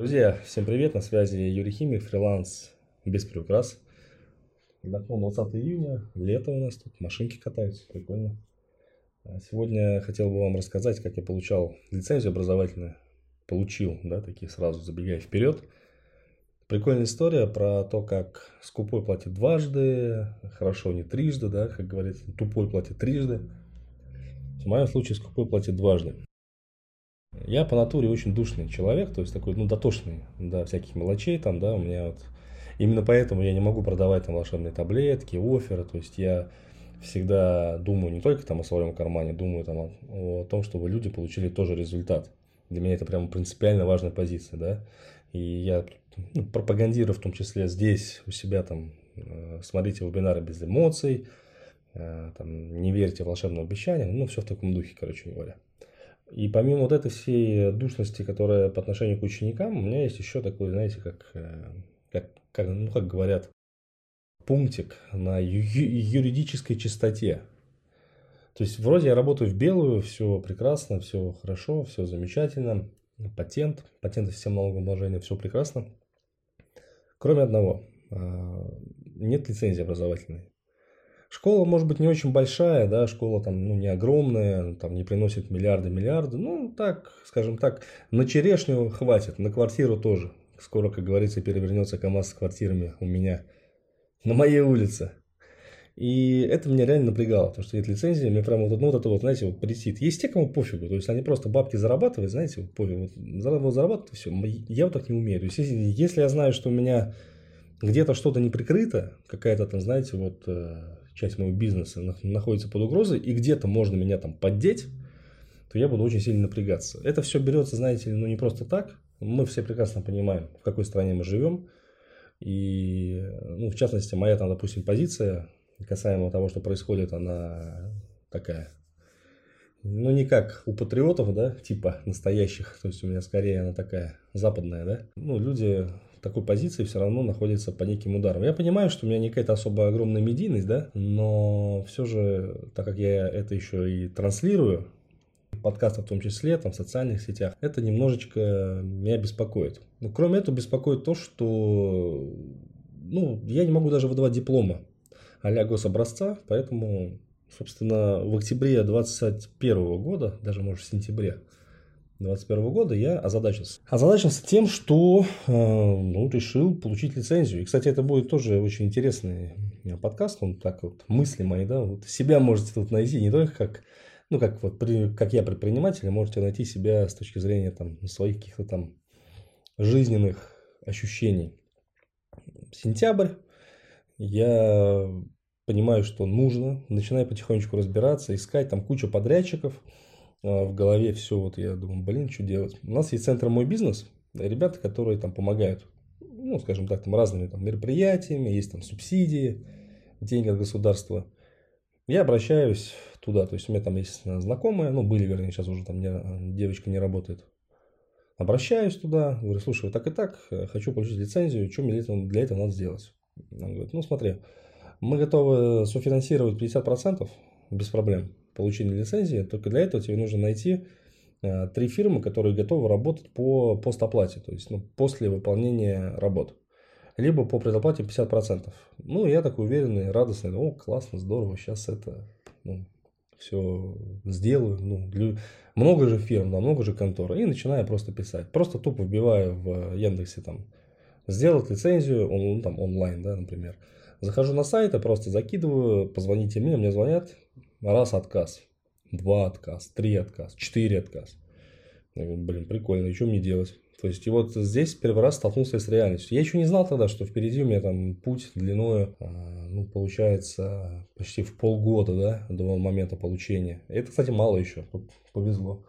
Друзья, всем привет, на связи Юрий Химик, фриланс без приукрас. Напомню, 20 июня, лето у нас тут, машинки катаются, прикольно. А сегодня хотел бы вам рассказать, как я получал лицензию образовательную. Получил, да, такие сразу забегая вперед. Прикольная история про то, как скупой платит дважды, хорошо не трижды, да, как говорится, тупой платит трижды. В моем случае скупой платит дважды. Я по натуре очень душный человек, то есть такой, ну, дотошный до всяких мелочей там, да, у меня вот... Именно поэтому я не могу продавать там волшебные таблетки, оферы, то есть я всегда думаю не только там о своем кармане, думаю там о, о том, чтобы люди получили тоже результат. Для меня это прямо принципиально важная позиция, да. И я ну, пропагандирую в том числе здесь у себя там, э, смотрите вебинары без эмоций, э, там, не верьте в волшебное обещание, ну, все в таком духе, короче говоря. И помимо вот этой всей душности, которая по отношению к ученикам, у меня есть еще такой, знаете, как, э, как, как, ну, как говорят, пунктик на ю- юридической чистоте. То есть вроде я работаю в белую, все прекрасно, все хорошо, все замечательно. Патент, патенты всем налогообложения, все прекрасно. Кроме одного, а, нет лицензии образовательной. Школа может быть не очень большая, да, школа там, ну, не огромная, там не приносит миллиарды, миллиарды. Ну, так, скажем так, на черешню хватит, на квартиру тоже. Скоро, как говорится, перевернется КАМАЗ с квартирами у меня на моей улице. И это меня реально напрягало, потому что нет лицензии, мне прямо вот, ну, вот это вот, знаете, вот притит. Есть те, кому пофигу, то есть они просто бабки зарабатывают, знаете, вот пофигу, вот зарабатывают, все. Я вот так не умею. То есть если, если я знаю, что у меня где-то что-то не прикрыто, какая-то там, знаете, вот э, часть моего бизнеса находится под угрозой, и где-то можно меня там поддеть, то я буду очень сильно напрягаться. Это все берется, знаете, ну не просто так. Мы все прекрасно понимаем, в какой стране мы живем. И, ну, в частности, моя там, допустим, позиция касаемо того, что происходит, она такая, ну, не как у патриотов, да, типа настоящих, то есть у меня скорее она такая западная, да. Ну, люди такой позиции все равно находится по неким ударам. Я понимаю, что у меня не какая-то особо огромная медийность, да, но все же, так как я это еще и транслирую, подкастов в том числе, там, в социальных сетях, это немножечко меня беспокоит. Но кроме этого беспокоит то, что ну, я не могу даже выдавать диплома а-ля гособразца, поэтому, собственно, в октябре 2021 года, даже, может, в сентябре, 2021 года я озадачился. Озадачился тем, что э, ну, решил получить лицензию. И, кстати, это будет тоже очень интересный э, подкаст. Он так вот, мысли мои, да, вот себя можете тут найти не только как, ну, как вот, при, как я предприниматель, а можете найти себя с точки зрения там своих каких-то там жизненных ощущений. Сентябрь. Я понимаю, что нужно, начинаю потихонечку разбираться, искать там кучу подрядчиков – в голове все, вот я думаю, блин, что делать. У нас есть центр «Мой бизнес», ребята, которые там помогают, ну, скажем так, там разными там, мероприятиями, есть там субсидии, деньги от государства. Я обращаюсь туда, то есть у меня там есть знакомые, ну, были, вернее, сейчас уже там не, девочка не работает. Обращаюсь туда, говорю, слушай, вот так и так, хочу получить лицензию, что мне для этого, для этого надо сделать? Он говорит, ну, смотри, мы готовы софинансировать 50% без проблем получения лицензии, только для этого тебе нужно найти э, три фирмы, которые готовы работать по постоплате, то есть ну, после выполнения работ. Либо по предоплате 50%. Ну, я такой уверенный, радостный, о, классно, здорово, сейчас это ну, все сделаю. Ну, для... Много же фирм, много же контор. И начинаю просто писать. Просто тупо вбиваю в Яндексе там сделать лицензию он, ну, там, онлайн, да, например. Захожу на сайт, просто закидываю, позвоните мне, мне звонят, Раз отказ, два отказ, три отказ, четыре отказ. Я говорю, блин, прикольно, и что мне делать? То есть, и вот здесь первый раз столкнулся с реальностью. Я еще не знал тогда, что впереди у меня там путь длиной, а, ну, получается, почти в полгода, да, до момента получения. Это, кстати, мало еще, повезло.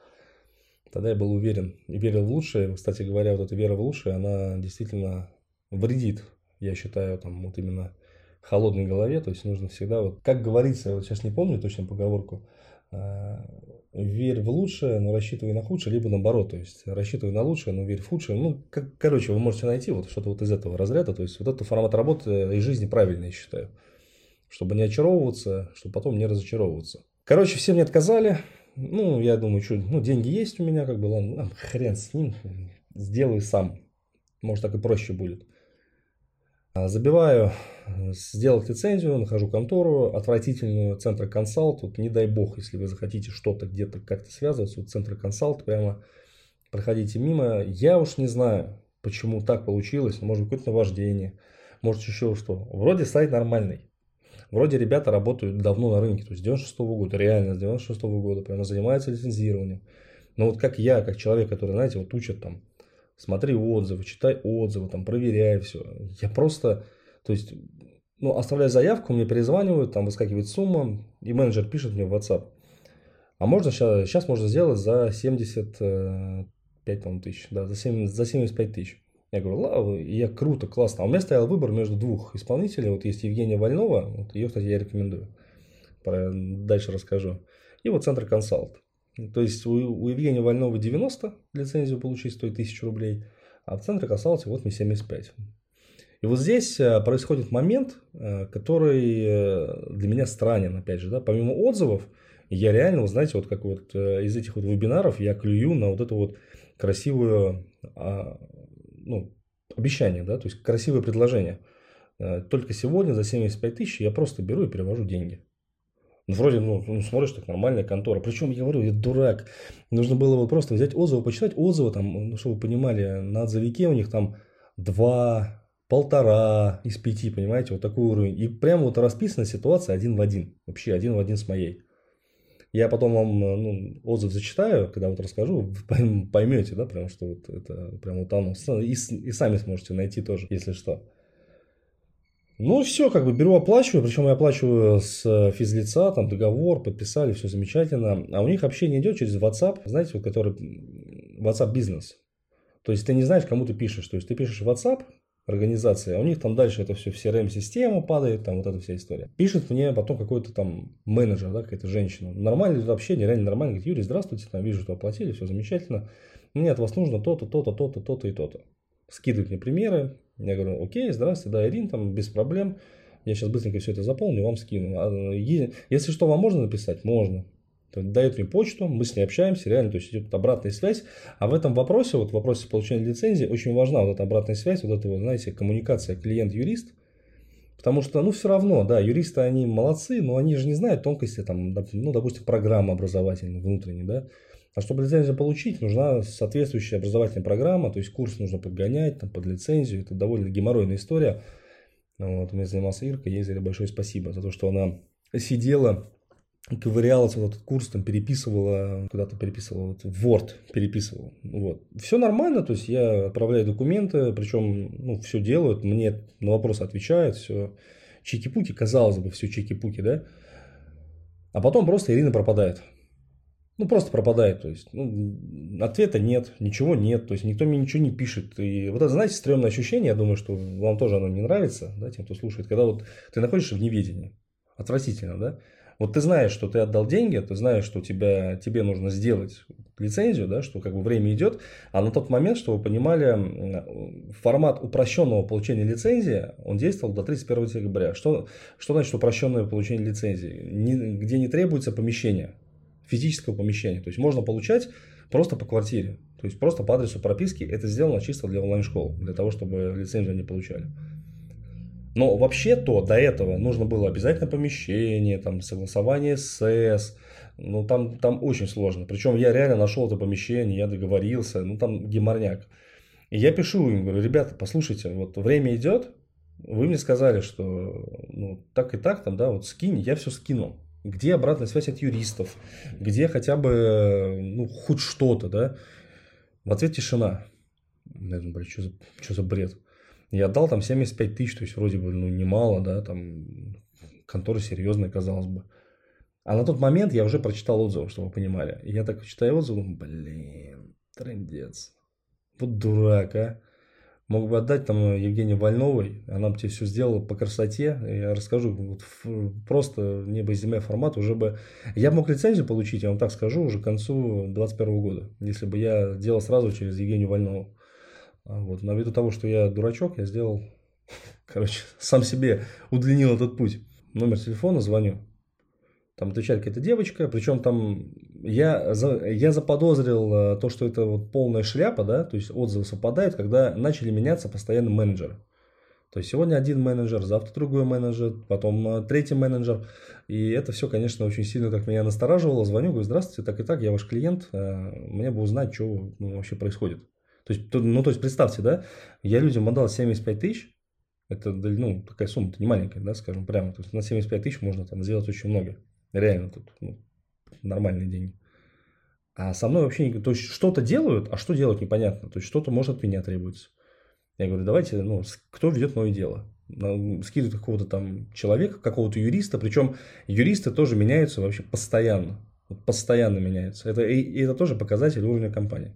Тогда я был уверен и верил в лучшее. Кстати говоря, вот эта вера в лучшее, она действительно вредит, я считаю, там, вот именно холодной голове, то есть нужно всегда, вот, как говорится, вот сейчас не помню точно поговорку, а, верь в лучшее, но рассчитывай на худшее, либо наоборот, то есть рассчитывай на лучшее, но верь в худшее. Ну, как, короче, вы можете найти вот что-то вот из этого разряда, то есть вот этот формат работы и жизни правильный, я считаю, чтобы не очаровываться, чтобы потом не разочаровываться. Короче, все мне отказали, ну, я думаю, что, ну, деньги есть у меня, как бы, ладно, хрен с ним, сделаю сам. Может, так и проще будет. А, забиваю э, сделать лицензию, нахожу контору, отвратительную, центр консалт. Вот не дай бог, если вы захотите что-то где-то как-то связываться, вот центр консалт, прямо проходите мимо. Я уж не знаю, почему так получилось, может быть, какое-то наваждение, может еще что. Вроде сайт нормальный. Вроде ребята работают давно на рынке, то есть с 96 -го года, реально с 96 -го года, прямо занимаются лицензированием. Но вот как я, как человек, который, знаете, вот учат там смотри отзывы, читай отзывы, там, проверяй все. Я просто, то есть, ну, оставляю заявку, мне перезванивают, там выскакивает сумма, и менеджер пишет мне в WhatsApp. А можно сейчас, сейчас можно сделать за 75 по тысяч, да, за, 7, за 75 тысяч. Я говорю, ладно, я круто, классно. А у меня стоял выбор между двух исполнителей. Вот есть Евгения Вольнова, вот ее, кстати, я рекомендую. Про, дальше расскажу. И вот Центр Консалт. То есть у, у Евгения Вольнова 90 лицензию получить стоит 1000 рублей, а в центре касался вот мне 75. И вот здесь э, происходит момент, э, который э, для меня странен, опять же, да, помимо отзывов, я реально, вы знаете, вот как вот из этих вот вебинаров я клюю на вот эту вот красивую, а, ну, обещание, да, то есть красивое предложение. Только сегодня за 75 тысяч я просто беру и перевожу деньги. Ну, вроде, ну, ну, смотришь, так нормальная контора. Причем, я говорю, я дурак. Нужно было вот просто взять отзывы, почитать отзывы, там, ну, чтобы вы понимали, на отзывике у них там два, полтора из пяти, понимаете, вот такой уровень. И прямо вот расписана ситуация один в один. Вообще один в один с моей. Я потом вам ну, отзыв зачитаю, когда вот расскажу, поймете, да, прям что вот это прям вот оно. И, и сами сможете найти тоже, если что. Ну, все, как бы беру, оплачиваю, причем я оплачиваю с э, физлица, там договор, подписали, все замечательно. А у них общение идет через WhatsApp, знаете, вот который WhatsApp бизнес. То есть ты не знаешь, кому ты пишешь. То есть ты пишешь WhatsApp, организация, а у них там дальше это все в CRM-систему падает, там вот эта вся история. Пишет мне потом какой-то там менеджер, да, какая-то женщина. Нормальное общение, реально нормально. Говорит, Юрий, здравствуйте, там вижу, что оплатили, все замечательно. Мне от вас нужно то-то, то-то, то-то, то-то и то-то. Скидывает мне примеры, я говорю, окей, здравствуйте, да, Ирин, там без проблем. Я сейчас быстренько все это заполню, вам скину. А, если что, вам можно написать? Можно. Дает мне почту, мы с ней общаемся, реально, то есть идет обратная связь. А в этом вопросе, вот в вопросе получения лицензии, очень важна вот эта обратная связь, вот эта вот, знаете, коммуникация клиент-юрист. Потому что, ну, все равно, да, юристы, они молодцы, но они же не знают тонкости, там, ну, допустим, программы образовательной внутренней, да. А чтобы лицензию получить, нужна соответствующая образовательная программа, то есть курс нужно подгонять там, под лицензию. Это довольно геморройная история. Вот, у меня занимался Ирка, ей за это большое спасибо за то, что она сидела, ковырялась в этот курс, там переписывала, куда-то переписывала, вот, в Word переписывала. Вот. Все нормально, то есть я отправляю документы, причем ну, все делают, мне на вопросы отвечают, все чики-пуки, казалось бы, все чики-пуки, да. А потом просто Ирина пропадает ну, просто пропадает, то есть, ну, ответа нет, ничего нет, то есть, никто мне ничего не пишет. И вот это, знаете, стрёмное ощущение, я думаю, что вам тоже оно не нравится, да, тем, кто слушает, когда вот ты находишься в неведении, отвратительно, да, вот ты знаешь, что ты отдал деньги, ты знаешь, что тебя, тебе нужно сделать лицензию, да, что как бы время идет, а на тот момент, что вы понимали, формат упрощенного получения лицензии, он действовал до 31 декабря. Что, что значит упрощенное получение лицензии? Не, где не требуется помещение, физического помещения. То есть можно получать просто по квартире. То есть просто по адресу прописки. Это сделано чисто для онлайн-школ, для того, чтобы лицензию они получали. Но вообще-то до этого нужно было обязательно помещение, там, согласование с СЭС. Ну, там, там очень сложно. Причем я реально нашел это помещение, я договорился. Ну, там геморняк. И я пишу им, говорю, ребята, послушайте, вот время идет, вы мне сказали, что ну, так и так, там, да, вот скинь, я все скинул. Где обратная связь от юристов? Где хотя бы, ну, хоть что-то, да? В ответ тишина. Я думаю, блин, что за, что за бред? Я отдал там 75 тысяч, то есть вроде бы, ну, немало, да, там контора серьезная, казалось бы. А на тот момент я уже прочитал отзывы, чтобы вы понимали. И я так читаю отзывы, блин, трендец. Вот дурак, а. Мог бы отдать там э, Евгении Вольновой, она бы тебе все сделала по красоте. Я расскажу, вот просто небо и земля формат уже бы... Я мог лицензию получить, я вам так скажу, уже к концу 2021 года, если бы я делал сразу через Евгению Вольнову. А вот. Но ввиду того, что я дурачок, я сделал, короче, сам себе удлинил этот путь. Номер телефона звоню. Там отвечает какая-то девочка, причем там я, я заподозрил э, то, что это вот полная шляпа, да, то есть отзывы совпадают, когда начали меняться постоянно менеджеры. То есть сегодня один менеджер, завтра другой менеджер, потом э, третий менеджер. И это все, конечно, очень сильно так меня настораживало. Звоню, говорю, здравствуйте, так и так, я ваш клиент, э, мне бы узнать, что ну, вообще происходит. То есть, ну, то есть представьте, да, я людям отдал 75 тысяч, это, ну, такая сумма не маленькая, да, скажем прямо. То есть на 75 тысяч можно там сделать очень много. Реально тут ну, нормальные деньги. А со мной вообще. То есть что-то делают, а что делать непонятно. То есть что-то может от меня требуется. Я говорю, давайте, ну, кто ведет мое дело? Скидывают какого-то там человека, какого-то юриста. Причем юристы тоже меняются вообще постоянно. Вот постоянно меняются. Это, и, и это тоже показатель уровня компании.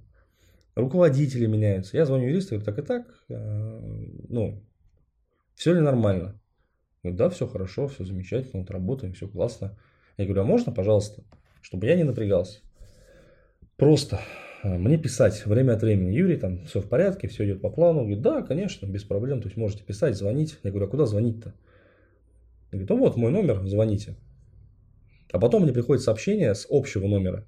Руководители меняются. Я звоню юристу, говорю, так и так, э, ну, все ли нормально? Говорит, да, все хорошо, все замечательно, вот работаем, все классно. Я говорю, а можно, пожалуйста, чтобы я не напрягался? Просто э, мне писать время от времени. Юрий, там все в порядке, все идет по плану. Говорит, да, конечно, без проблем. То есть можете писать, звонить. Я говорю, а куда звонить-то? Он говорит, ну вот мой номер, звоните. А потом мне приходит сообщение с общего номера.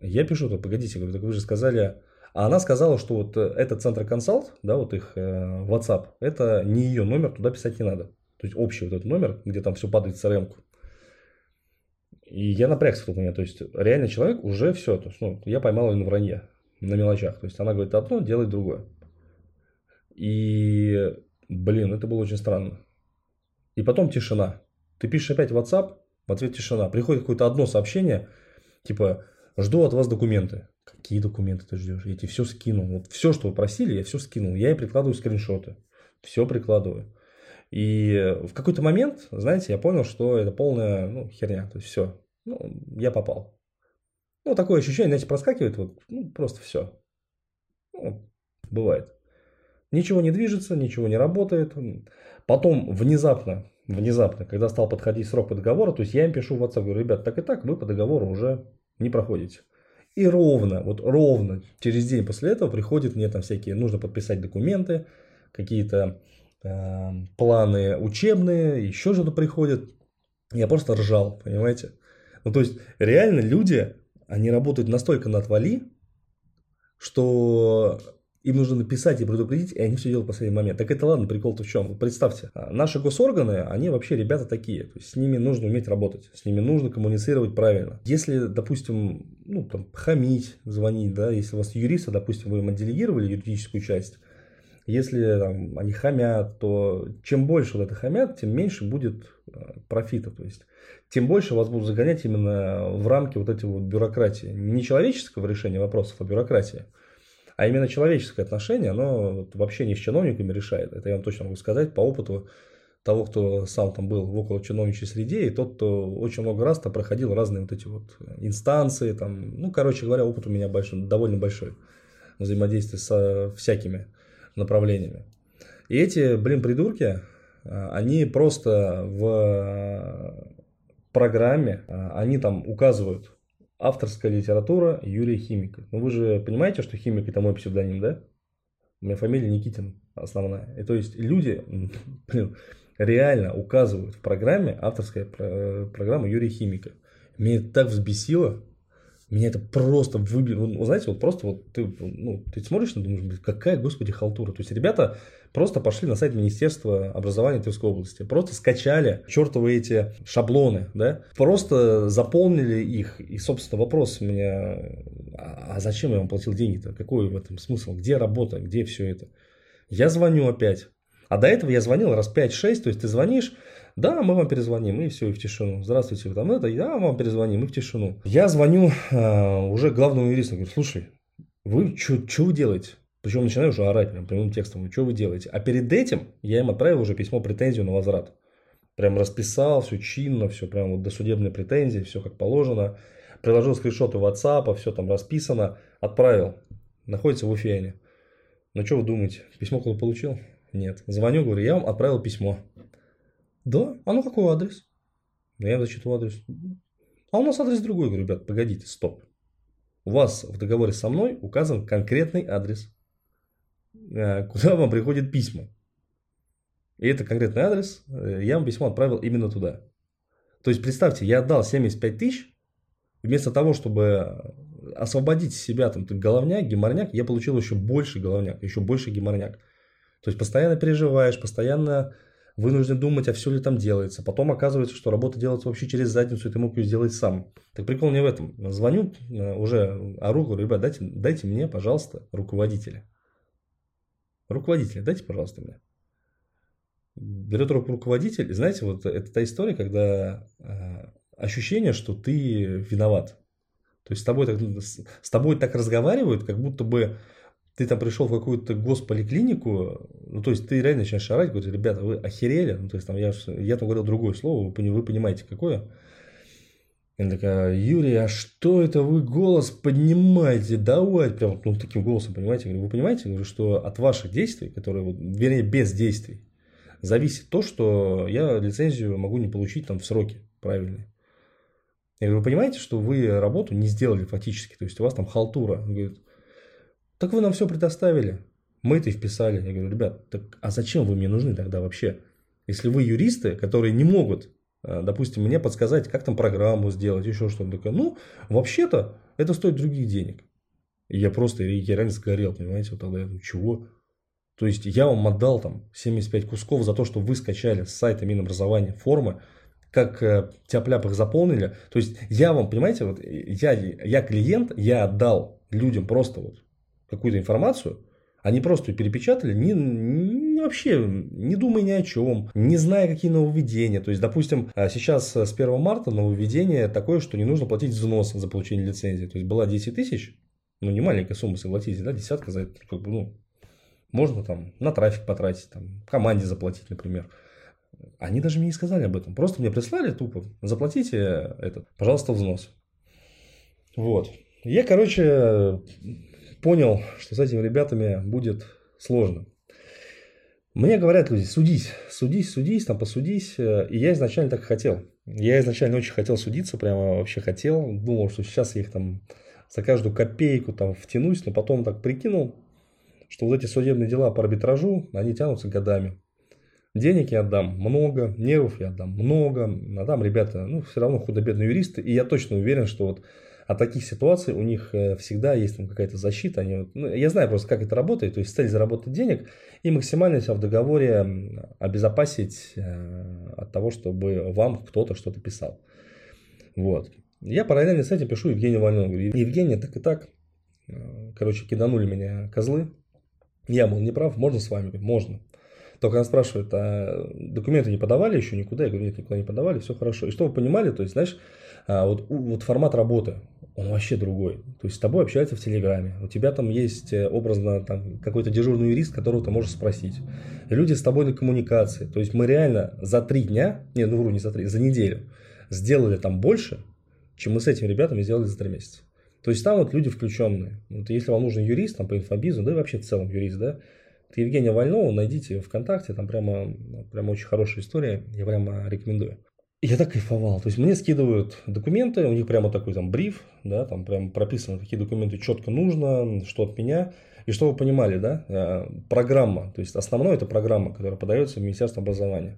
Я пишу, то погодите, говорю, так вы же сказали... А она сказала, что вот э, этот центр консалт, да, вот их э, WhatsApp, это не ее номер, туда писать не надо. То есть общий вот этот номер, где там все падает в CRM-ку. И я напрягся тут у меня. То есть реально человек уже все. То есть, ну, я поймал ее на вранье, на мелочах. То есть она говорит одно, делает другое. И, блин, это было очень странно. И потом тишина. Ты пишешь опять WhatsApp, в ответ тишина. Приходит какое-то одно сообщение, типа, жду от вас документы. Какие документы ты ждешь? Я тебе все скину. Вот все, что вы просили, я все скинул. Я и прикладываю скриншоты. Все прикладываю. И в какой-то момент, знаете, я понял, что это полная ну, херня. То есть все ну, я попал. Ну, такое ощущение, знаете, проскакивает, вот, ну, просто все. Ну, бывает. Ничего не движется, ничего не работает. Потом внезапно, внезапно, когда стал подходить срок по договору, то есть я им пишу в WhatsApp, говорю, ребят, так и так, вы по договору уже не проходите. И ровно, вот ровно через день после этого приходят мне там всякие, нужно подписать документы, какие-то планы учебные, еще что-то приходит. Я просто ржал, понимаете? Ну, то есть, реально люди, они работают настолько на отвали, что им нужно написать и предупредить, и они все делают в последний момент. Так это ладно, прикол-то в чем? Представьте, а, наши госорганы, они вообще ребята такие. То есть с ними нужно уметь работать, с ними нужно коммуницировать правильно. Если, допустим, ну, там, хамить, звонить, да, если у вас юриста, допустим, вы им отделегировали юридическую часть, если там, они хамят, то чем больше вот это хамят, тем меньше будет а, профита. То есть тем больше вас будут загонять именно в рамки вот этой вот бюрократии. Не человеческого решения вопросов, а бюрократии. А именно человеческое отношение, оно вообще не с чиновниками решает. Это я вам точно могу сказать по опыту того, кто сам там был в около чиновничьей среде, и тот, кто очень много раз там проходил разные вот эти вот инстанции, там, ну, короче говоря, опыт у меня большой, довольно большой взаимодействие со всякими направлениями. И эти, блин, придурки, а, они просто в программе а, они там указывают авторская литература Юрия Химика. Ну вы же понимаете, что Химик это мой псевдоним, да? У меня фамилия Никитин основная. И то есть люди блин, реально указывают в программе авторская программа Юрия Химика. Меня это так взбесило, меня это просто выбило. Ну, знаете, вот просто вот ты, ну, ты смотришь и думаешь, какая, господи, халтура. То есть ребята просто пошли на сайт Министерства образования Тверской области, просто скачали чертовы эти шаблоны, да, просто заполнили их. И, собственно, вопрос у меня, а, а зачем я вам платил деньги-то? Какой в этом смысл? Где работа? Где все это? Я звоню опять. А до этого я звонил раз 5-6, то есть ты звонишь, да, мы вам перезвоним, и все, и в тишину. Здравствуйте, вы там это, да, вам перезвоним, и в тишину. Я звоню э, уже главному юристу, говорю, слушай, вы что вы делаете? Причем начинаю уже орать прям прямым текстом, что вы делаете? А перед этим я им отправил уже письмо претензию на возврат. Прям расписал, все чинно, все прям вот досудебные претензии, все как положено. Приложил скриншоты WhatsApp, все там расписано. Отправил. Находится в Уфиане. Ну что вы думаете? Письмо кто получил? Нет. Звоню, говорю, я вам отправил письмо. Да? А ну какой адрес? Ну, я зачитываю адрес. А у нас адрес другой. Говорю, ребят, погодите, стоп. У вас в договоре со мной указан конкретный адрес. Э, куда вам приходят письма. И это конкретный адрес, э, я вам письмо отправил именно туда. То есть, представьте, я отдал 75 тысяч, вместо того, чтобы освободить себя там головняк, геморняк, я получил еще больше головняк, еще больше геморняк. То есть, постоянно переживаешь, постоянно вынужден думать, а все ли там делается. Потом оказывается, что работа делается вообще через задницу, и ты мог ее сделать сам. Так прикол не в этом. Звоню э, уже ору, говорю, ребят, дайте, дайте мне, пожалуйста, руководителя. Руководителя, дайте, пожалуйста, мне. Берет руку руководитель. знаете, вот это та история, когда э, ощущение, что ты виноват. То есть с тобой, так, с тобой так разговаривают, как будто бы ты там пришел в какую-то госполиклинику, ну, то есть ты реально начинаешь шарать, говоришь, ребята, вы охерели, ну, то есть там я, я там говорил другое слово, вы, вы понимаете, какое. Она такая, Юрий, а что это вы голос поднимаете, давайте, прям ну, таким голосом, понимаете, вы понимаете, говорю, что от ваших действий, которые, вернее, без действий, зависит то, что я лицензию могу не получить там в сроки правильные. Я говорю, вы понимаете, что вы работу не сделали фактически, то есть у вас там халтура. Он говорит, так вы нам все предоставили. Мы это и вписали. Я говорю, ребят, так а зачем вы мне нужны тогда вообще? Если вы юристы, которые не могут, э, допустим, мне подсказать, как там программу сделать, еще что-то. Ну, вообще-то, это стоит других денег. И я просто, я реально сгорел, понимаете, вот тогда я думаю, чего? То есть я вам отдал там 75 кусков за то, что вы скачали с сайта Минобразования формы, как э, тяп их заполнили. То есть я вам, понимаете, вот я, я клиент, я отдал людям просто вот какую-то информацию, они просто перепечатали, не, не, вообще не думая ни о чем, не зная, какие нововведения. То есть, допустим, а, сейчас с 1 марта нововведение такое, что не нужно платить взнос за получение лицензии. То есть, была 10 тысяч, ну, не маленькая сумма, согласитесь, да, десятка за это, как бы, ну, можно там на трафик потратить, там, команде заплатить, например. Они даже мне не сказали об этом. Просто мне прислали тупо, заплатите этот, пожалуйста, взнос. Вот. Я, короче, понял, что с этими ребятами будет сложно. Мне говорят люди, судись, судись, судись, там посудись. И я изначально так хотел. Я изначально очень хотел судиться, прямо вообще хотел. Думал, что сейчас я их там за каждую копейку там втянусь, но потом так прикинул, что вот эти судебные дела по арбитражу, они тянутся годами. Денег я отдам много, нервов я отдам много, там ребята, ну, все равно худо-бедные юристы, и я точно уверен, что вот от таких ситуаций у них э, всегда есть там какая-то защита. Они, ну, я знаю просто, как это работает. То есть цель заработать денег и максимально себя в договоре обезопасить э, от того, чтобы вам кто-то что-то писал. Вот. Я параллельно с этим пишу Евгению Вольнову. Говорю, Евгений, так и так. Э, короче, киданули меня козлы. Я, мол, не прав, можно с вами? Можно. Только она спрашивает, а документы не подавали еще никуда? Я говорю, нет, никуда не подавали, все хорошо. И что вы понимали, то есть, знаешь, а, вот, вот формат работы, он вообще другой. То есть с тобой общаются в Телеграме. У тебя там есть э, образно там, какой-то дежурный юрист, которого ты можешь спросить. Люди с тобой на коммуникации. То есть мы реально за три дня, не, ну вру, не за три, за неделю сделали там больше, чем мы с этими ребятами сделали за три месяца. То есть там вот люди включенные. Вот если вам нужен юрист там, по инфобизу, да и вообще в целом юрист, да, Евгения Вольнова найдите ВКонтакте, там прямо, прямо очень хорошая история, я прямо рекомендую я так кайфовал. То есть мне скидывают документы, у них прямо такой там бриф, да, там прям прописано, какие документы четко нужно, что от меня. И что вы понимали, да, э, программа, то есть основное это программа, которая подается в Министерство образования.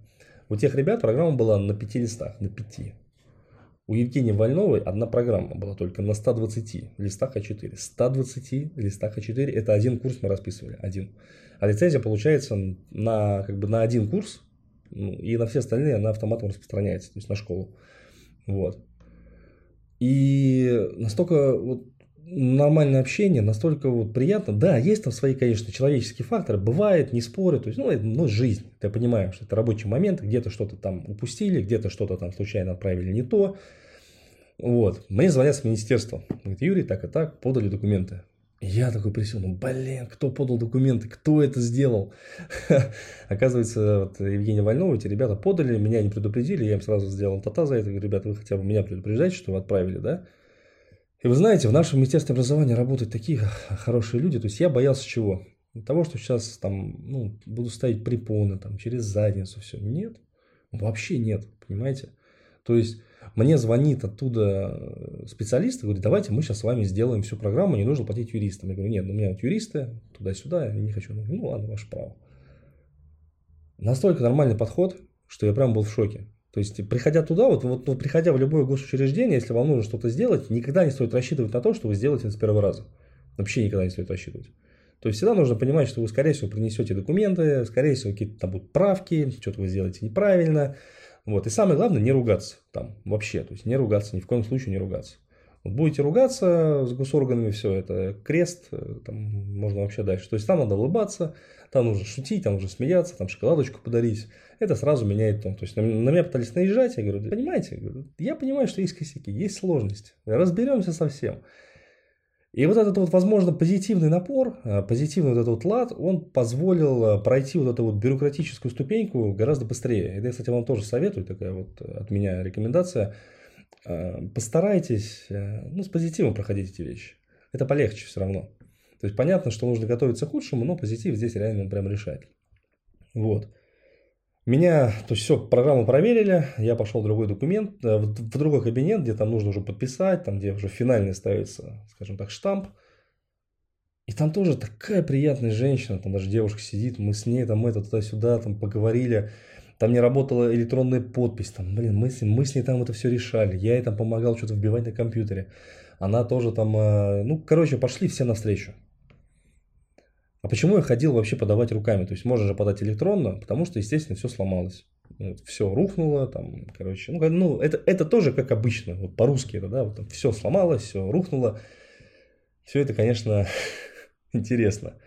У тех ребят программа была на пяти листах, на пяти. У Евгении Вольновой одна программа была только на 120 листах А4. 120 листах А4 это один курс мы расписывали, один. А лицензия получается на, как бы на один курс ну, и на все остальные она автоматом распространяется, то есть на школу. Вот. И настолько вот нормальное общение, настолько вот приятно. Да, есть там свои, конечно, человеческие факторы, бывает, не спорю, то есть, ну, это, ну, жизнь, ты понимаешь, это рабочий момент, где-то что-то там упустили, где-то что-то там случайно отправили не то. Вот, мне звонят с министерства, говорит, Юрий, так и так, подали документы. Я такой присел, ну блин, кто подал документы, кто это сделал? Оказывается, вот Евгения Вольнова, эти ребята подали, меня не предупредили, я им сразу сделал тата за это, говорю, ребята, вы хотя бы меня предупреждаете, что вы отправили, да? И вы знаете, в нашем Министерстве образования работают такие хорошие люди, то есть я боялся чего? Того, что сейчас там, ну, буду ставить препоны, там, через задницу, все. Нет, вообще нет, понимаете? То есть мне звонит оттуда э, специалист и говорит, давайте мы сейчас с вами сделаем всю программу, не нужно платить юристам. Я говорю, нет, ну у меня вот юристы, туда-сюда, я не хочу. Ну ладно, ваше право. Настолько нормальный подход, что я прям был в шоке. То есть, приходя туда, вот, вот, вот приходя в любое госучреждение, если вам нужно что-то сделать, никогда не стоит рассчитывать на то, что вы сделаете это с первого раза. Вообще никогда не стоит рассчитывать. То есть всегда нужно понимать, что вы, скорее всего, принесете документы, скорее всего, какие-то там будут правки, что-то вы сделаете неправильно. Вот. И самое главное, не ругаться там вообще. То есть не ругаться, ни в коем случае не ругаться. Вот будете ругаться с госорганами, все это крест, э, там можно вообще дальше. То есть там надо улыбаться, там нужно шутить, там нужно смеяться, там шоколадочку подарить. Это сразу меняет тон. То есть на, на меня пытались наезжать, я говорю, понимаете, я, понимаю, что есть косяки, есть сложности, разберемся со всем. И вот этот вот, возможно, позитивный напор, э, позитивный вот этот вот лад, он позволил э, пройти вот эту вот бюрократическую ступеньку гораздо быстрее. Это, кстати, вам тоже советую, такая вот от меня рекомендация – Э, постарайтесь, ну, с позитивом проходить эти вещи. Это полегче все равно. То есть понятно, что нужно готовиться к худшему, но позитив здесь реально прям решает. Вот. Меня, то есть все, программу проверили, я пошел в другой документ, э, в, в другой кабинет, где там нужно уже подписать, там где уже финальный ставится, скажем так, штамп. И там тоже такая приятная женщина, там даже девушка сидит, мы с ней там это туда-сюда, там поговорили. Там не работала электронная подпись. Там, блин, мы с, мы с ней там это все решали. Я ей там помогал что-то вбивать на компьютере. Она тоже там... Э, ну, короче, пошли все навстречу. А почему я ходил вообще подавать руками? То есть можно же подать электронно, потому что, естественно, все сломалось. Вот, все рухнуло, там, короче, ну, ну это, это тоже как обычно, вот по-русски это, да, вот, там, все сломалось, все рухнуло. Все это, конечно, интересно.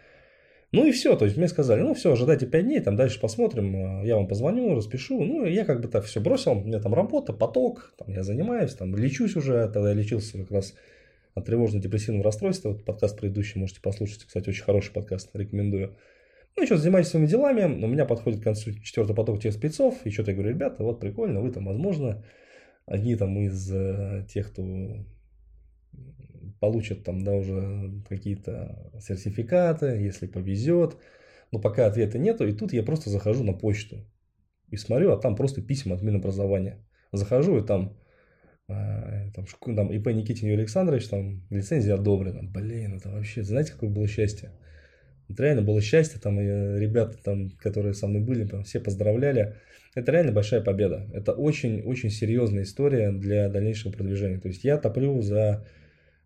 Ну и все, то есть мне сказали, ну все, ожидайте 5 дней, там дальше посмотрим, э, я вам позвоню, распишу. Ну я как бы так все бросил, у меня там работа, поток, там я занимаюсь, там лечусь уже, тогда я лечился как раз от тревожно-депрессивного расстройства. Вот подкаст предыдущий можете послушать, кстати, очень хороший подкаст, рекомендую. Ну что, занимаюсь своими делами, у меня подходит к концу четвертый поток тех спецов, и что-то я говорю, ребята, вот прикольно, вы там, возможно, одни там из э, тех, кто получат там, да, уже какие-то сертификаты, если повезет. Но пока ответа нету, и тут я просто захожу на почту и смотрю, а там просто письма от Минобразования. Захожу, и там, там, там ИП Никитин Юрий Александрович, там лицензия одобрена. Блин, это вообще, знаете, какое было счастье? Вот реально было счастье, там и ребята, там, которые со мной были, там, все поздравляли. Это реально большая победа. Это очень-очень серьезная история для дальнейшего продвижения. То есть я топлю за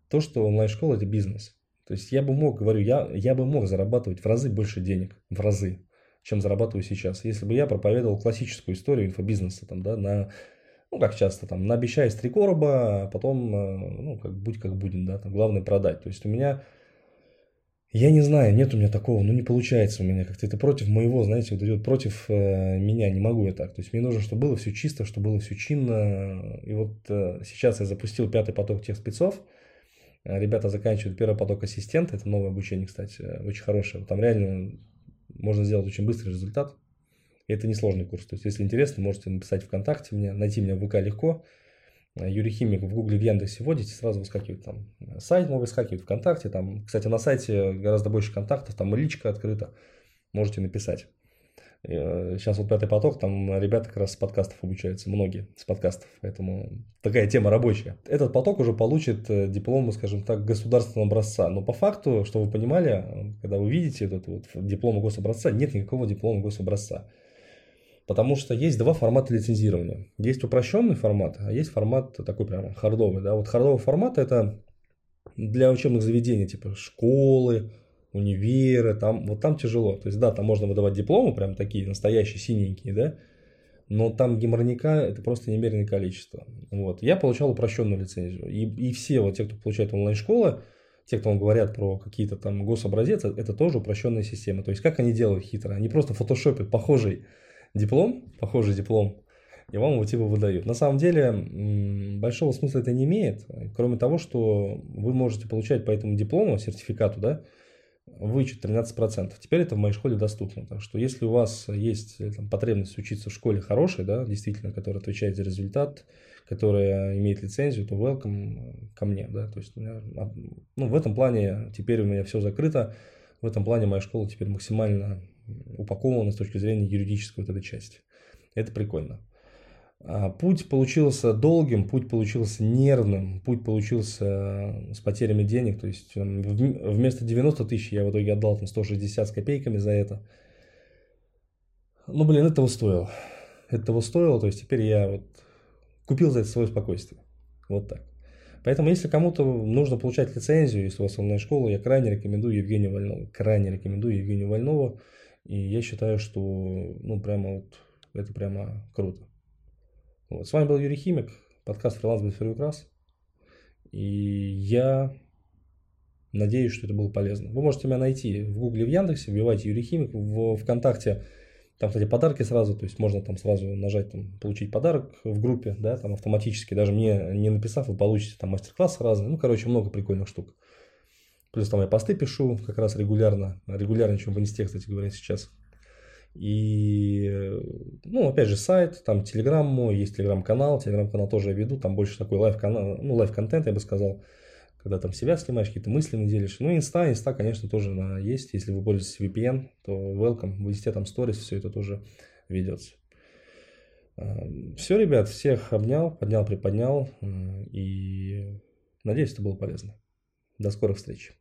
то, что онлайн-школа – это бизнес. То есть я бы мог, говорю, я, я бы мог зарабатывать в разы больше денег, в разы, чем зарабатываю сейчас, если бы я проповедовал классическую историю инфобизнеса, там, да, на, ну, как часто, там, на обещай три короба, а потом, э, ну, как будь как будет, да, там, главное продать. То есть у меня, я не знаю, нет у меня такого, ну, не получается у меня как-то, это против моего, знаете, вот идет против э, меня, не могу я так. То есть мне нужно, чтобы было все чисто, чтобы было все чинно. И вот э, сейчас я запустил пятый поток тех спецов, Э, ребята заканчивают первый поток ассистента, это новое обучение, кстати, очень хорошее. Там реально можно сделать очень быстрый результат. Это несложный курс. То есть, если интересно, можете написать ВКонтакте мне, найти меня в ВК легко. Э, Юрий Химик в Гугле, в Яндексе вводите, сразу выскакивает там э, сайт мой выскакивает, ВКонтакте. Там, кстати, на сайте гораздо больше контактов, там личка открыта, можете написать. Сейчас вот пятый поток, там ребята как раз с подкастов обучаются, многие с подкастов, поэтому такая тема рабочая. Этот поток уже получит э, диплом, скажем так, государственного образца, но по факту, что вы понимали, когда вы видите этот вот диплом гособразца, нет никакого диплома гособразца. Потому что есть два формата лицензирования. Есть упрощенный формат, а есть формат такой прям хардовый. Да? Вот хардовый формат это для учебных заведений, типа школы, универы, там, вот там тяжело. То есть, да, там можно выдавать дипломы, прям такие настоящие, синенькие, да, но там геморника это просто немеренное количество. Вот. Я получал упрощенную лицензию. И, и все вот те, кто получает онлайн-школы, те, кто вам говорят про какие-то там гособразец, это тоже упрощенная система. То есть, как они делают хитро? Они просто фотошопят похожий диплом, похожий диплом, и вам его типа выдают. На самом деле, большого смысла это не имеет, кроме того, что вы можете получать по этому диплому, сертификату, да, вычет 13%. Теперь это в моей школе доступно. Так что если у вас есть э, там, потребность учиться в школе хорошей, да, действительно, которая отвечает за результат, которая имеет лицензию, то welcome ко мне. Да, то есть, а, ну, в этом плане теперь у меня все закрыто. В этом плане моя школа теперь максимально упакована с точки зрения юридической вот этой части. Это прикольно. А, путь получился долгим, путь получился нервным, путь получился э, с потерями денег. То есть вместо 90 тысяч я в итоге отдал там 160 с копейками за это. Ну, блин, этого стоило. это того стоило, то есть теперь я вот купил за это свое спокойствие. Вот так. Поэтому, если кому-то нужно получать лицензию, если у вас онлайн-школа, я крайне рекомендую Евгения Вольнова. Крайне рекомендую Евгению Вольнову. И я считаю, что ну прямо вот это прямо круто. Вот. С вами был Юрий Химик, подкаст «Фриланс без раз». И я надеюсь, что это было полезно. Вы можете меня найти в Гугле, в Яндексе, вбивайте Юрий Химик, в ВКонтакте там, кстати, подарки сразу, то есть можно там сразу нажать, там, получить подарок в группе, да, там автоматически, даже мне не написав, вы получите там мастер-класс разные, ну, короче, много прикольных штук. Плюс там я посты пишу как раз регулярно, регулярнее, чем в инсте, кстати говоря, сейчас. И, ну, опять же, сайт, там телеграм мой, есть телеграм-канал, телеграм-канал тоже я веду, там больше такой live-канал, ну, live-контент, я бы сказал, когда там себя снимаешь, какие-то мысли делишь. Ну, инста, инста, конечно, тоже на, есть. Если вы пользуетесь VPN, то welcome. В инсте там stories, все это тоже ведется. Все, ребят, всех обнял, поднял, приподнял. И надеюсь, это было полезно. До скорых встреч.